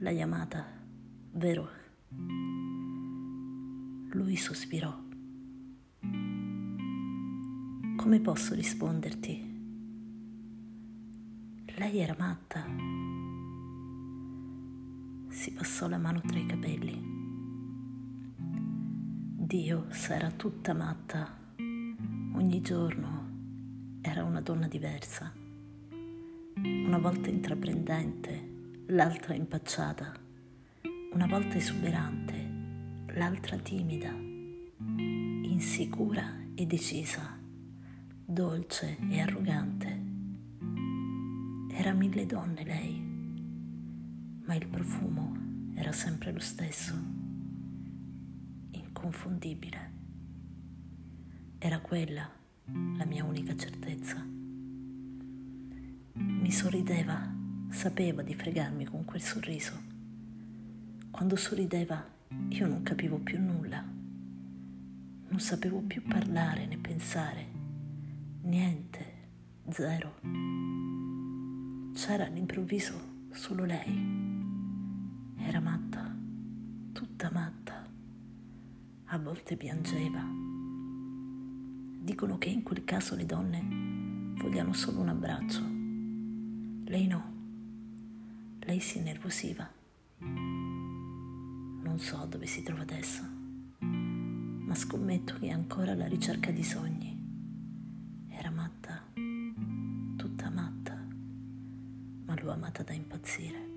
l'hai amata, vero? Lui sospirò. Come posso risponderti? Lei era matta. Si passò la mano tra i capelli. Dio sarà tutta matta. Ogni giorno era una donna diversa. Una volta intraprendente, l'altra impacciata. Una volta esuberante, l'altra timida. Insicura e decisa. Dolce e arrogante. Era mille donne lei, ma il profumo era sempre lo stesso, inconfondibile. Era quella la mia unica certezza. Mi sorrideva, sapeva di fregarmi con quel sorriso. Quando sorrideva io non capivo più nulla, non sapevo più parlare né pensare, niente, zero. C'era all'improvviso solo lei. Era matta, tutta matta. A volte piangeva Dicono che in quel caso le donne vogliano solo un abbraccio. Lei no. Lei si innervosiva. Non so dove si trova adesso, ma scommetto che è ancora alla ricerca di sogni. Era matta, tutta matta, ma l'ho amata da impazzire.